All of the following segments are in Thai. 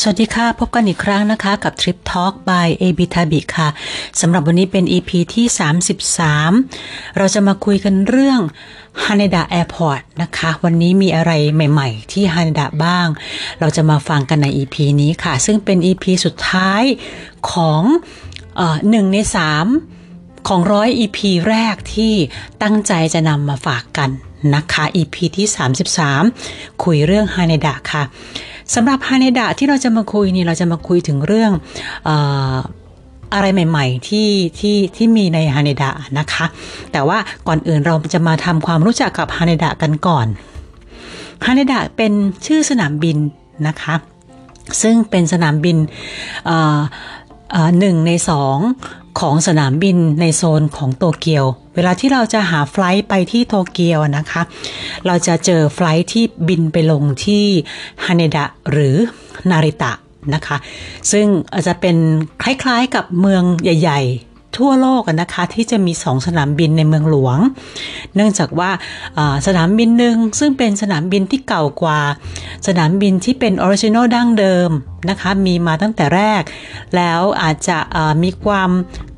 สวัสดีค่ะ พบกันอีกครั้งนะคะ กับ Trip Talk by a b i t a b i ค่ะสำหรับวันนี้เป็น EP ที่ 33 เราจะมาคุยกันเรื่อง Haneda Airport นะคะ วันนี้มีอะไรใหม่ๆ ที่ Haneda บ้าง เราจะมาฟังกันใน EP นี้ค่ะ ซึ่งเป็น EP สุดท้ายของหนึ่งใน3ของร้อย EP แรกที่ตั้งใจจะนำมาฝากกันนะคะ EP ที่ 33 คุยเรื่อง Haneda ค่ะ สำหรับฮาเนดะที่เราจะมาคุยนี่เราจะมาคุยถึงเรื่องออะไรใหม่ๆที่ที่ที่มีในฮาเนดะนะคะ แต่ว่าก่อนอื่นเราจะมาทำความรู้จักกับฮาเนดะกันก่อนฮาเนดะเป็นชื่อสนามบินนะคะ ซึ่งเป็นสนามบินหนึ่งในสองของสนามบินในโซนของโตเกียว เวลาที่เราจะหา flight ไปที่โตเกียวนะคะ เราจะเจอ flight ที่บินไปลงที่ฮาเนดะหรือนาริตะนะคะ ซึ่งอาจจะเป็นคล้ายๆกับเมืองใหญ่ทั่วโลกนะคะที่จะมีสองสนามบินในเมืองหลวง เนื่องจากว่าสนามบินหนึ่งซึ่งเป็นสนามบินที่เก่ากว่า สนามบินที่เป็น original ดั้งเดิมนะคะมีมาตั้งแต่แรก แล้วอาจจะมีความ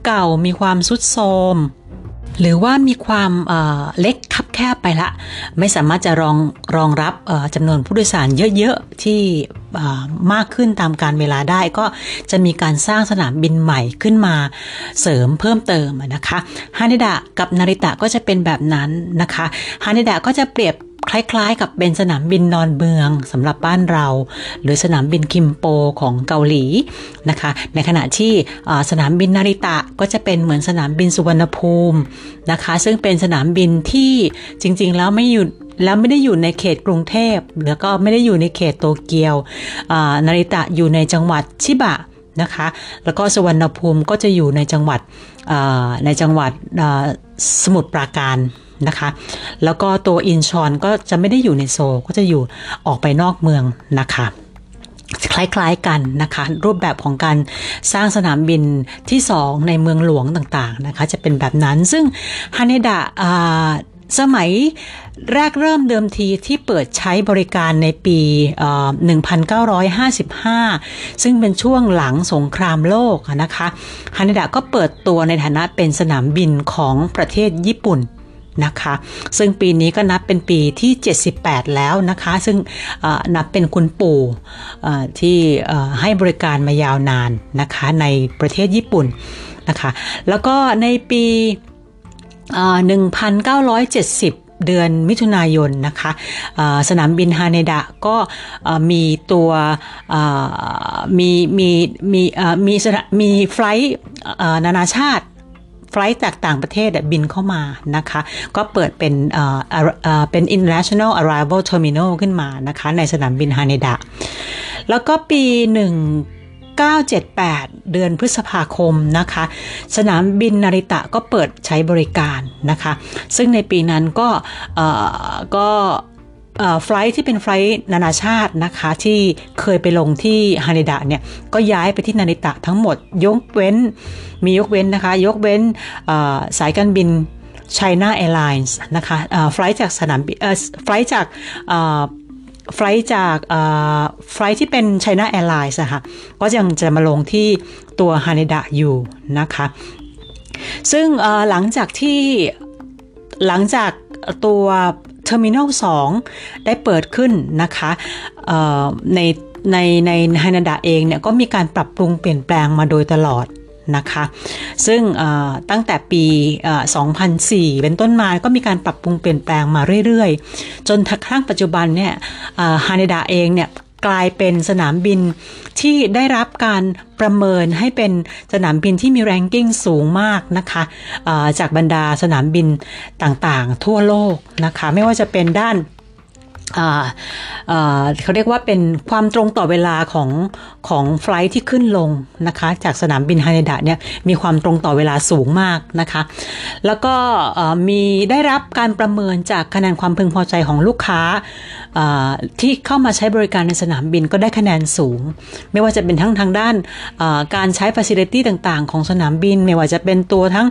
เก่ามีความสุดโทรม หรือว่ามีความเล็กคับแคบไปละ ไม่สามารถจะรองรองรับจำนวนผู้โดยสารเยอะๆ ที่มากขึ้นตามการเวลาได้ก็จะมีการสร้างสนามบินใหม่ขึ้นมาเสริมเพิ่มเติมนะคะฮานิดะกับนาริตะก็จะเป็นแบบนั้นนะคะฮานิดะก็จะเปรียบ คล้ายๆ กับเป็นสนามบินนอนเมืองสำหรับบ้านเรา หรือสนามบินคิมโปของเกาหลีนะคะ ในขณะที่สนามบินนาริตะก็จะเป็นเหมือนสนามบินสุวรรณภูมินะคะ ซึ่งเป็นสนามบินที่จริงๆแล้วไม่อยู่แล้วไม่ได้อยู่ในเขตกรุงเทพแล้วก็ไม่ได้อยู่ในเขตโตเกียวนาริตะอยู่ในจังหวัดชิบะนะคะ แล้วก็สุวรรณภูมิก็จะอยู่ในจังหวัดในจังหวัดสมุทรปราการ นะคะ แล้วก็ตัวอินชอนก็จะไม่ได้อยู่ในโซก็จะอยู่ออกไปนอกเมืองนะคะคล้ายๆกันนะคะ รูปแบบของการสร้างสนามบินที่ 2 ในเมืองหลวงต่างๆนะคะ จะเป็นแบบนั้นซึ่งฮาเนดะสมัยแรกเริ่มเดิมทีที่เปิดใช้บริการในปี 1955 ซึ่งเป็นช่วงหลังสงครามโลกนะคะฮานิดะก็เปิดตัวในฐานะเป็นสนามบินของประเทศญี่ปุ่น นะคะ ซึ่งปีนี้ก็นับเป็นปีที่ 78 แล้วนะคะ ซึ่งนับเป็นคุณปู่ที่ให้บริการมายาวนานนะคะในประเทศญี่ปุ่นนะคะ แล้วก็ในปี 1970เดือนมิถุนายนนะคะสนามบินฮาเนดะก็มีตัวมีมีมีมีมีไฟล์นานาชาติ ไฟล์จากต่างประเทศบินเข้ามานะคะ ก็เปิดเป็นเป็น international arrival terminal ขึ้นมานะคะ ในสนามบินฮาเนดะ แล้วก็ปี 1978 เดือนพฤษภาคมนะคะ สนามบินนาริตะก็เปิดใช้บริการนะคะ ซึ่งในปีนั้นก็ก็ ไฟล์ที่เป็นไฟล์นานาชาตินะคะที่เคยไปลงที่ฮานิดะเนี่ยก็ย้ายไปที่นาริตะทั้งหมดยกเว้นมียกเว้นนะคะ ยกเว้นสายการบิน China Airlines นะคะ flight จากสนามบิน flight จาก flight จาก flight ที่เป็น China Airlines อะค่ะก็ยังจะมาลงที่ตัวฮาเนดะอยู่นะคะ ซึ่งหลังจากที่หลังจากตัว terminal 2ได้เปิดขึ้นนะคะในในในไฮนาดาเองเนี่ยก็มีการปรับปรุงเปลี่ยนแปลงมาโดยตลอดนะคะซึ่งตั้งแต่ปี 2004 เป็นต้นมาก็มีการปรับปรุงเปลี่ยนแปลงมาเรื่อยๆ จนกระทั่งปัจจุบันเนี่ยฮานิดาเองเนี่ย กลายเป็นสนามบินที่ได้รับการประเมินให้เป็นสนามบินที่มีแรงกิ้งสูงมากนะคะจากบรรดาสนามบินต่างๆ ทั่วโลกนะคะ ไม่ว่าจะเป็นด้าน เขาเรียกว่าเป็นความตรงต่อเวลาของของ flight ที่ขึ้นลงนะคะ จากสนามบินฮาเนดะเนี่ยมีความตรงต่อเวลาสูงมากนะคะ แล้วก็มีได้รับการประเมินจากคะแนนความพึงพอใจของลูกค้าที่เข้ามาใช้บริการในสนามบินก็ได้คะแนนสูง ไม่ว่าจะเป็นทั้งทางด้านการใช้ facility ต่างๆ ของสนามบิน ไม่ว่าจะเป็นตัวทั้ง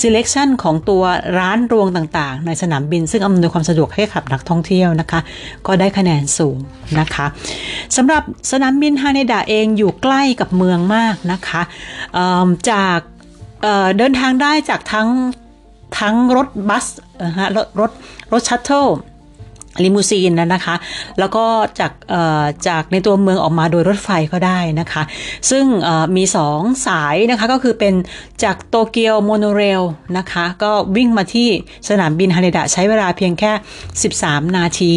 selection ของตัวร้านรวงต่างๆ ในสนามบิน ซึ่งอำนวยความสะดวกให้กับนักท่องเที่ยวนะคะก็ได้คะแนนสูงนะคะสำหรับสนามบินฮาเนดะเองอยู่ใกล้กับเมืองมากนะคะจากเดินทางได้จากทั้งทั้งรถบัสนะฮะรถรถรถ shuttle limousine นะนะคะ แล้วก็จากจากในตัวเมืองออกมาโดยรถไฟก็ได้นะคะ ซึ่งมีสองสายนะคะก็คือเป็นจากโตเกียวโมโนเรลนะคะ ก็วิ่งมาที่สนามบินฮาเนดะใช้เวลาเพียงแค่ 13 นาที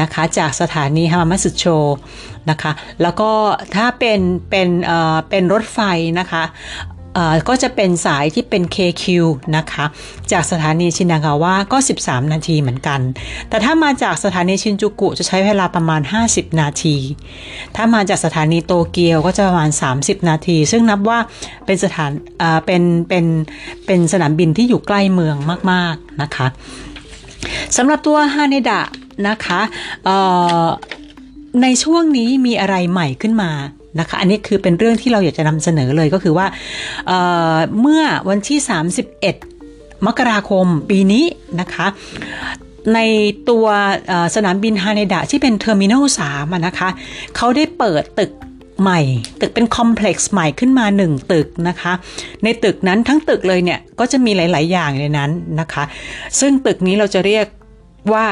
นะคะ จากสถานีฮามามัสึโชนะคะ แล้วก็ถ้าเป็นเป็นเป็นรถไฟนะคะ ก็จะเป็นสายที่เป็น KQ นะคะ จากสถานีชินากาวะก็ 13 นาทีเหมือนกัน แต่ถ้ามาจากสถานีชินจูกุจะใช้เวลาประมาณ 50 นาที ถ้ามาจากสถานีโตเกียวก็จะประมาณ 30 นาที ซึ่งนับว่าเป็นสถานเป็นเป็นเป็นสนามบินที่อยู่ใกล้เมืองมาก ๆ นะคะสำหรับตัวฮาเนดะนะคะในช่วงนี้มีอะไรใหม่ขึ้นมา นะคะ อันนี้คือเป็นเรื่องที่เราอยากจะนำเสนอเลยก็คือว่าเเมื่อวันที่ 31 มกราคมปีนี้นะคะในตัวสนามบินฮาเนดะที่เป็น terminal 3นะคะเขาได้เปิดตึกใหม่ ตึกเป็น complex ใหม่ขึ้นมา 1 ตึกนะคะ ในตึกนั้นทั้งตึกเลยเนี่ย ก็จะมีหลาย ๆ อย่างในนั้นนะคะ ซึ่งตึกนี้เราจะเรียกว่า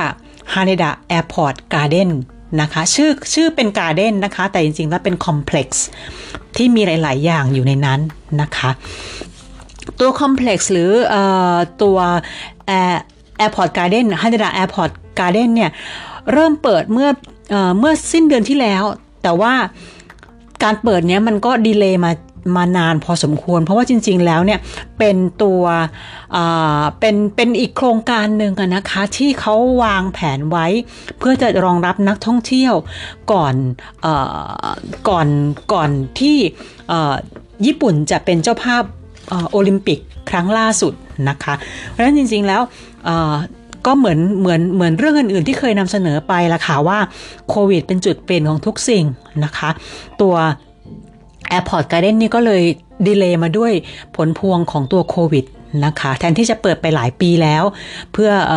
Haneda Airport Garden นะคะชื่อชื่อเป็น garden นะคะ แต่จริงๆ แล้วเป็น complex ที่มีหลาย ๆ อย่างอยู่ในนั้นนะคะ ตัว complex หรือตัว Airport Garden Haneda Airport Garden เนี่ย เริ่มเปิดเมื่อเมื่อสิ้นเดือนที่แล้ว แต่ว่าการเปิดเนี้ยมันก็ delay มา มานานพอสมควร เพราะว่าจริง ๆ แล้วเนี่ยเป็นตัวเป็นเป็นอีกโครงการหนึ่งนะคะที่เขาวางแผนไว้ เพื่อจะรองรับนักท่องเที่ยวก่อนอก่อนก่อนที่ญี่ปุ่นจะเป็นเจ้าภาพโอลิมปิกครั้งล่าสุดนะคะเพราะฉะนั้นจริง ๆ แล้วก็เหมือนเหมือนเหมือนเรื่องอื่นๆที่เคยนำเสนอไปละค่ะว่าโควิดเป็นจุดเปลี่ยนของทุกสิ่งนะคะ ตัว Airport Garden นี่ก็เลยดีเลย์มาด้วยผลพวงของตัวโควิดนะคะแทนที่จะเปิดไปหลายปีแล้ว เพื่อเอ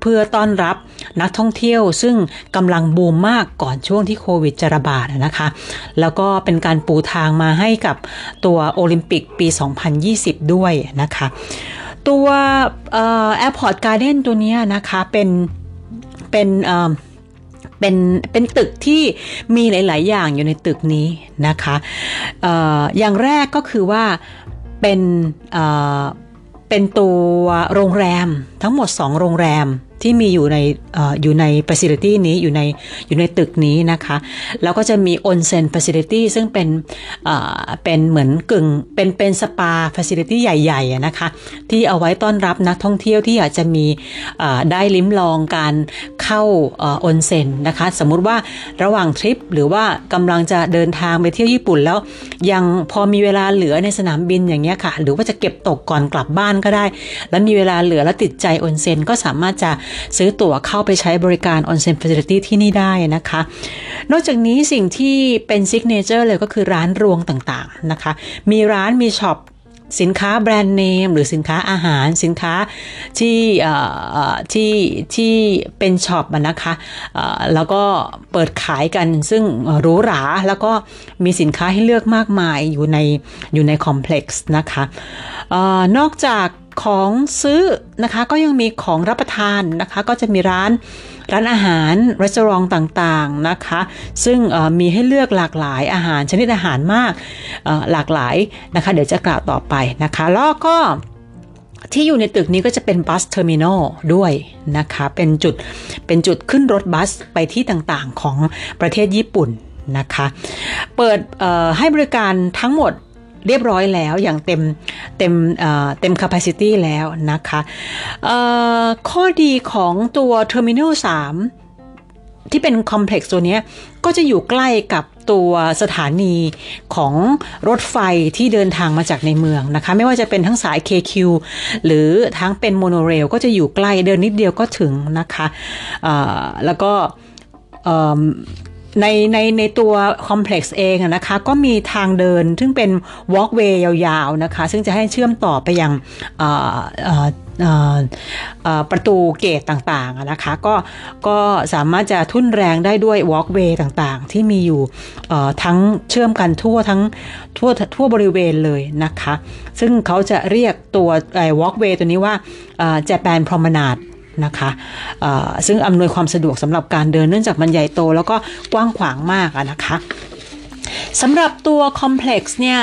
เพื่อต้อนรับนักท่องเที่ยว ซึ่งกำลังบูมมากก่อนช่วงที่โควิดจะระบาดนะคะ แล้วก็เป็นการปูทางมาให้กับตัวโอลิมปิกปี 2020 ด้วยนะคะ ตัว Airport Garden ตัวนี้นะคะเป็นเป็นเป็นเป็นตึกที่มีหลาย ๆ อย่างอยู่ในตึกนี้นะคะอย่างแรกก็คือว่าเป็นเป็นตัวโรงแรมทั้งหมด 2 โรงแรมที่มีอยู่ในออยู่ใน facility นี้อยู่ในอยู่ในตึกนี้นะคะ แล้วก็จะมี onsen facility ซึ่งเป็นเป็นเหมือนกึ่งเป็นเป็นสปา facility ใหญ่ๆนะคะ ที่เอาไว้ต้อนรับนักท่องเที่ยวที่อยากจะมีได้ลิ้มลองการ เข้าออนเซ็นนะคะ สมมุติว่าระหว่างทริปหรือว่ากำลังจะเดินทางไปเที่ยวญี่ปุ่นแล้ว ยังพอมีเวลาเหลือในสนามบินอย่างเงี้ยค่ะ หรือว่าจะเก็บตกก่อนกลับบ้านก็ได้ แล้วมีเวลาเหลือแล้วติดใจออนเซ็นก็สามารถจะซื้อตั๋วเข้าไปใช้บริการออนเซ็นฟ a ซิลิตี้ที่นี่ได้นะคะ นอกจากนี้สิ่งที่เป็น signature เลยก็คือร้านรวงต่างๆนะคะ มีร้านมี shop สินค้าแบรนด์เนม หรือสินค้าอาหารสินค้าที่ที่ที่เป็น shop นะคะแล้วก็เปิดขายกันซึ่งหรูหรา แล้วก็มีสินค้าให้เลือกมากมายอยู่ในอยู่ใน complex นะคะนอกจาก ของซื้อนะคะก็ยังมีของรับประทานนะคะก็จะมีร้านร้านอาหารร้านรวงต่างๆนะคะ ซึ่งมีให้เลือกหลากหลายอาหารชนิดอาหารมากหลากหลายนะคะ เดี๋ยวจะกล่าวต่อไปนะคะ แล้วก็ที่อยู่ในตึกนี้ก็จะเป็น bus terminalด้วยนะคะ เป็นจุดเป็นจุดขึ้นรถบัสไปที่ต่างๆของประเทศญี่ปุ่นนะคะ เปิดให้บริการทั้งหมด เรียบร้อยแล้วอย่างเต็มเต็มเต็ม capacity แล้วนะคะข้อดีของตัว Terminal 3 ที่เป็นคอมเพล็กซ์ตัวนี้ก็จะอยู่ใกล้กับตัวสถานีของรถไฟที่เดินทางมาจากในเมืองนะคะ ไม่ว่าจะเป็นทั้งสาย KQ หรือทั้งเป็น monorail ก็จะอยู่ใกล้เดินนิดเดียวก็ถึงนะคะแล้วก็ ในในในตัว complex เองนะคะก็มีทางเดิน ซึ่งเป็น walkway ยาวๆนะคะ ซึ่งจะให้เชื่อมต่อไปยังประตู gate ต่างๆนะคะก็ก็สามารถจะทุ่นแรงได้ด้วย walkway ต่างๆ ที่มีอยู่ทั้งเชื่อมกันทั่วทั้งทั่วทั่วบริเวณเลยนะคะ ซึ่งเขาจะเรียกตัว walkway ตัวนี้ว่า Japan Promenade นะคะซึ่งอำนวยความสะดวกสำหรับการเดินเนื่องจากมันใหญ่โต แล้วก็กว้างขวางมากนะคะสำหรับตัว complex เนี่ย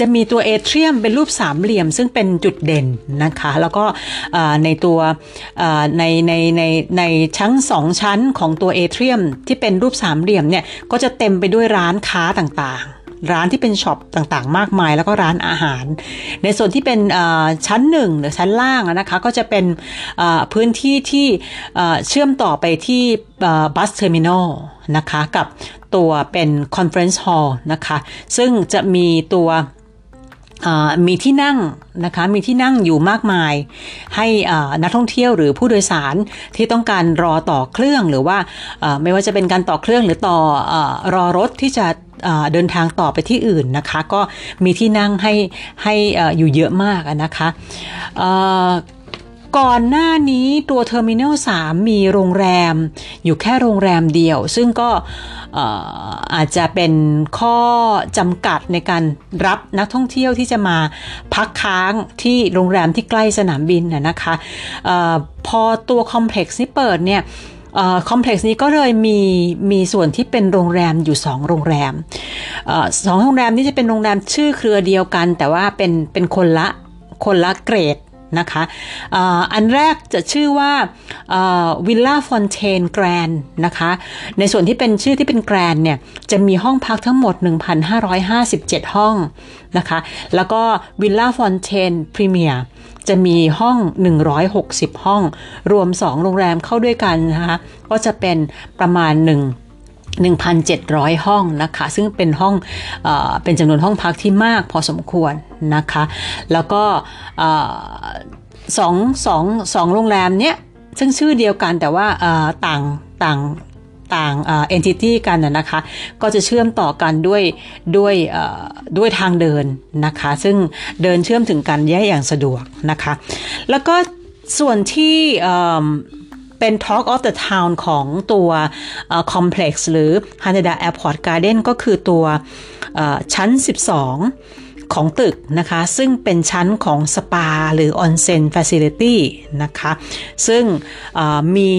จะมีตัว atrium เป็นรูปสามเหลี่ยม ซึ่งเป็นจุดเด่นนะคะ แล้วก็ในตัวในในในในชั้นสองชั้นของตัว atriumที่เป็นรูปสามเหลี่ยมเนี่ยก็จะเต็มไปด้วยร้านค้าต่างๆ ร้านที่เป็น shop ต่างๆ มากมาย แล้วก็ร้านอาหาร ในส่วนที่เป็นชั้นหนึ่งหรือชั้นล่างนะคะก็จะเป็นพื้นที่ที่เชื่อมต่อไปที่ bus terminal นะคะกับตัวเป็น conference hall นะคะซึ่งจะมีตัวมีที่นั่งนะคะมีที่นั่งอยู่มากมาย ให้นักท่องเที่ยวหรือผู้โดยสารที่ต้องการรอต่อเครื่องหรือว่าไม่ว่าจะเป็นการต่อเครื่องหรือต่อรอรถที่จะ เดินทางต่อไปที่อื่นนะคะ ก็มีที่นั่งให้ให้อยู่เยอะมากนะคะก่อนหน้านี้ตัว terminal 3มีโรงแรม อยู่แค่โรงแรมเดียว ซึ่งก็อาจจะเป็นข้อจำกัดในการรับนักท่องเที่ยวที่จะมาพักค้างที่โรงแรมที่ใกล้สนามบินนะคะพอตัว complex นี้เปิดเนี่ย complex นี้ก็เลยมีมีส่วนที่เป็นโรงแรมอยู่ 2 โรงแรมสองโรงแรมนี้จะเป็นโรงแรมชื่อเครือเดียวกัน แต่ว่าเป็นเป็นคนละคนละเกรดนะคะอันแรกจะชื่อว่า Villa Fontaine Grand นะคะ ในส่วนที่เป็นชื่อที่เป็น Grand เนี่ย จะมีห้องพักทั้งหมด 1,557 ห้องนะคะ แล้วก็วิลล่าฟอนเทนพรีเมียร์ จะมีห้อง 160 ห้อง รวม 2 โรงแรมเข้าด้วยกันนะคะก็จะเป็นประมาณ 1 1,700 ห้องนะคะ ซึ่งเป็นห้องเอเป็นจำนวนห้องพักที่มากพอสมควรนะคะ แล้วก็สองสองสองโรงแรมเนี้ยซึ่งชื่อเดียวกันแต่ว่าต่างต่าง ต่าง entity กันนะคะ ก็จะเชื่อมต่อกันด้วยด้วยด้วยทางเดินนะคะ ซึ่งเดินเชื่อมถึงกันอย่างอย่างสะดวกนะคะ แล้วก็ส่วนที่เป็น Talk of the Town ของตัว complex หรือ Haneda Airport Garden ก็คือตัวชั้น 12 ของตึกนะคะ ซึ่งเป็นชั้นของสปาหรือออนเซ็นฟ c i l i t y นะคะ ซึ่งมี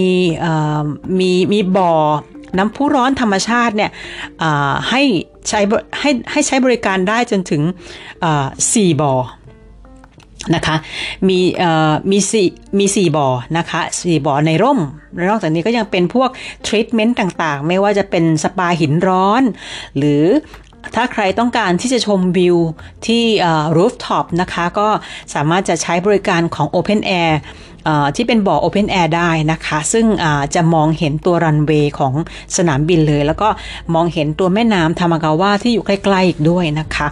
มีมีบ่อน้ำพุร้อนธรรมชาติเนี่ยให้ใช้ให้ให้ใช้บริการได้จนถึง4บ่อนะคะมีเอ่อมีสี่มีสี่บ่อนะคะสี่บ่อในร่มนอกจากนี้ก็ยังเป็นพวกทรีทเมนต์ต่างๆ ไม่ว่าจะเป็นสปาหินร้อน หรือ ถ้าใครต้องการที่จะชมวิวที่ rooftop นะคะ ก็สามารถจะใช้บริการของ Open Air ที่เป็นบ่อ Open Air ได้นะคะ ซึ่งจะมองเห็นตัวรันเวย์ของสนามบินเลย แล้วก็มองเห็นตัวแม่น้ำทามากาวะที่อยู่ใกล้ๆอีกด้วยนะคะ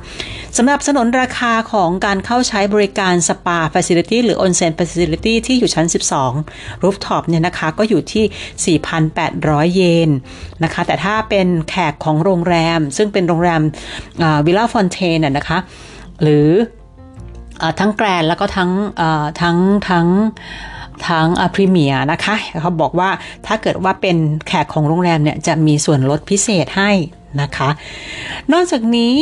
สำหรับสนนราคาของการเข้าใช้บริการสปาฟ a c i l i t y หรือ Onsen Facility ที่อยู่ชั้น 12 Rooftop เนี่ยนะคะก็อยู่ที่ 4,800 เยนนะคะ แต่ถ้าเป็นแขกของโรงแรม ซึ่งเป็นโรงแรมVilla Fontaine นะคะหรือ ทั้ง Grand แล้วก็ทั้งทั้งทั้งทั้ง Premier นะคะเขาบอกว่าถ้าเกิดว่าเป็นแขกของโรงแรมเนี่ยจะมีส่วนลดพิเศษให้นะคะ นอกจากนี้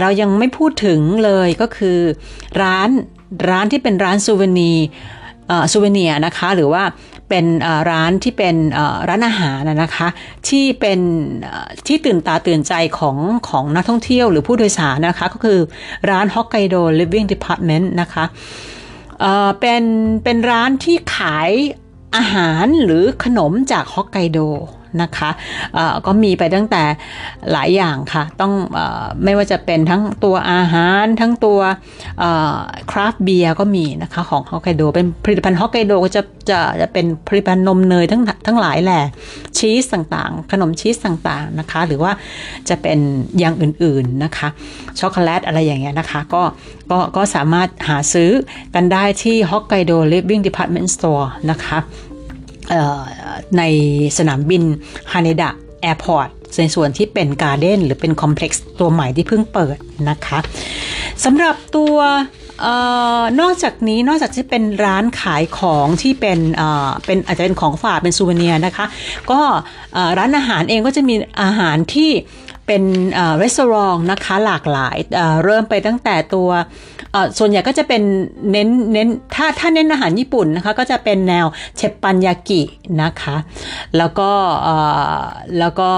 เรายังไม่พูดถึงเลยก็คือร้านร้านที่เป็นร้าน souvenir souvenir นะคะ หรือว่า เป็นร้านที่เป็นร้านอาหารนะคะ ที่เป็นที่ตื่นตาตื่นใจของของนักท่องเที่ยวหรือผู้โดยสารนะคะ ก็คือร้านฮอกไกโด Living Department นะคะเป็นเป็นร้านที่ขายอาหารหรือขนมจากฮอกไกโด นะคะก็มีไปตั้งแต่หลายอย่างค่ะ ต้องอไม่ว่าจะเป็นทั้งตัวอาหารทั้งตัวคราฟเบียร์ก็มีนะคะของฮอกไกโดเป็นผลิตภัณฑ์ฮอกไกโดก็จะจะจะเป็นผลิตภัณฑ์นมเนยทั้งทั้งหลายแหละชีสต่างๆ ขนมชีสต่างๆนะคะ หรือว่าจะเป็นอย่างอื่นๆนะคะช็อกโกแลตอะไรอย่างเงี้ยนะคะก็ก็ก็สามารถหาซื้อกันได้ที่ฮอกไกโด Living Department Store นะคะ ในสนามบินฮาเนดะ Airport ในส่วนที่เป็น garden หรือเป็น complex ตัวใหม่ที่เพิ่งเปิดนะคะสำหรับตัวออนอกจากนี้นอกจากที่เป็นร้านขายของที่เป็นเป็นอาจจะเป็นของฝากเป็นซูเวเนียนะคะ ก็ร้านอาหารเองก็จะมีอาหารที่เป็นเอ่อรีสอร์ทนะคะหลากหลายเเริ่มไปตั้งแต่ตัว ส่วนใหญ่ก็จะเป็นเน้นเน้นถ้าถ้าเน้นอาหารญี่ปุ่นนะคะก็จะเป็นแนวเชปปันยากินะคะ แล้วก็แล้วก็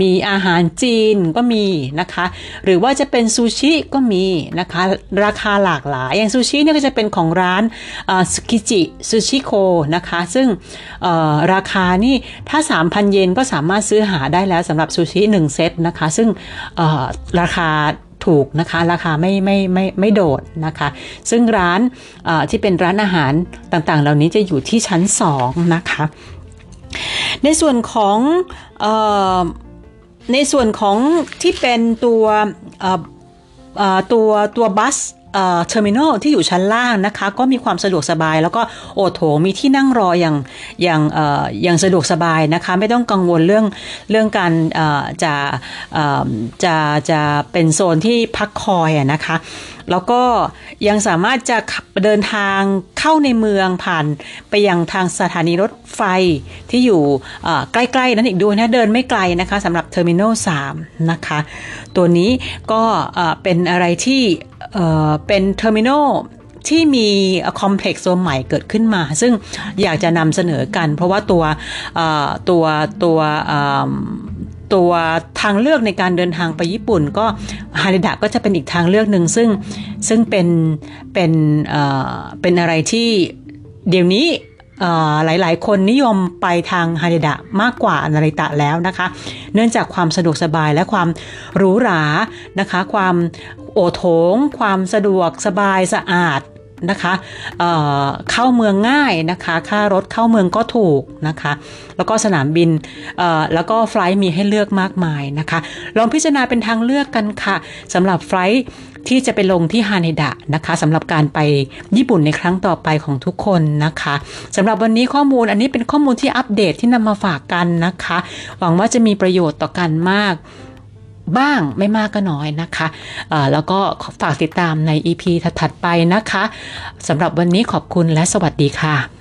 มีอาหารจีนก็มีนะคะ หรือว่าจะเป็นซูชิก็มีนะคะ ราคาหลากหลาย อย่างซูชิเนี่ยก็จะเป็นของร้านสกิจิซูชิโคนะคะ ซึ่งราคานี่ถ้า 3,000 เยนก็สามารถซื้อหาได้แล้วสำหรับซูชิ1เซตนะคะ ซึ่งราคา ถูกนะคะราคาไม่ไม่ไม่ไม่โดดนะคะ ซึ่งร้านที่เป็นร้านอาหารต่างๆ เหล่านี้จะอยู่ที่ชั้น 2 นะคะ ในส่วนของอในส่วนของที่เป็นตัวตัวตัว bus terminal ที่อยู่ชั้นล่างนะคะ ก็มีความสะดวกสบาย แล้วก็โอโถงมีที่นั่งรออย่างอย่างออย่างสะดวกสบายนะคะ ไม่ต้องกังวลเรื่องเรื่องการจะจะจะเป็นโซนที่พักคอยนะคะ แล้วก็ยังสามารถจะเดินทางเข้าในเมืองผ่านไปยังทางสถานีรถไฟที่อยู่ใกล้ ๆ นั้นอีกด้วยนะ เดินไม่ไกลนะคะสำหรับ terminal 3นะคะ ตัวนี้ก็เป็นอะไรที่เป็น terminal ที่มี complex ตัวใหม่เกิดขึ้นมา ซึ่งอยากจะนำเสนอกัน เพราะว่าตัวตัวตัว ตัวทางเลือกในการเดินทางไปญี่ปุ่น ก็ฮาเนดะก็จะเป็นอีกทางเลือกหนึ่งซึ่งซึ่งเป็นเป็นเอ่อเป็นอะไรที่เดี๋ยวนี้เอ่อหลายๆ คนนิยมไปทางฮาริดะมากกว่านาริตะแล้วนะคะ เนื่องจากความสะดวกสบายและความหรูหรานะคะ ความโอโถง ความสะดวกสบายสะอาด นะคะเเข้าเมืองง่ายนะคะ ค่ารถเข้าเมืองก็ถูกนะคะ แล้วก็สนามบินแล้วก็ไฟล์มีให้เลือกมากมายนะคะ ลองพิจารณาเป็นทางเลือกกันค่ะสำหรับไฟล์ที่จะไปลงที่ฮานิดะนะคะสำหรับการไปญี่ปุ่นในครั้งต่อไปของทุกคนนะคะสำหรับวันนี้ข้อมูลอันนี้เป็นข้อมูลที่อัปเดตที่นำมาฝากกันนะคะ หวังว่าจะมีประโยชน์ต่อกันมาก บ้างไม่มากก็น้อยนะคะะแล้วก็ฝากติดตามใน EP ถัดๆไปนะคะสำหรับวันนี้ขอบคุณและสวัสดีค่ะ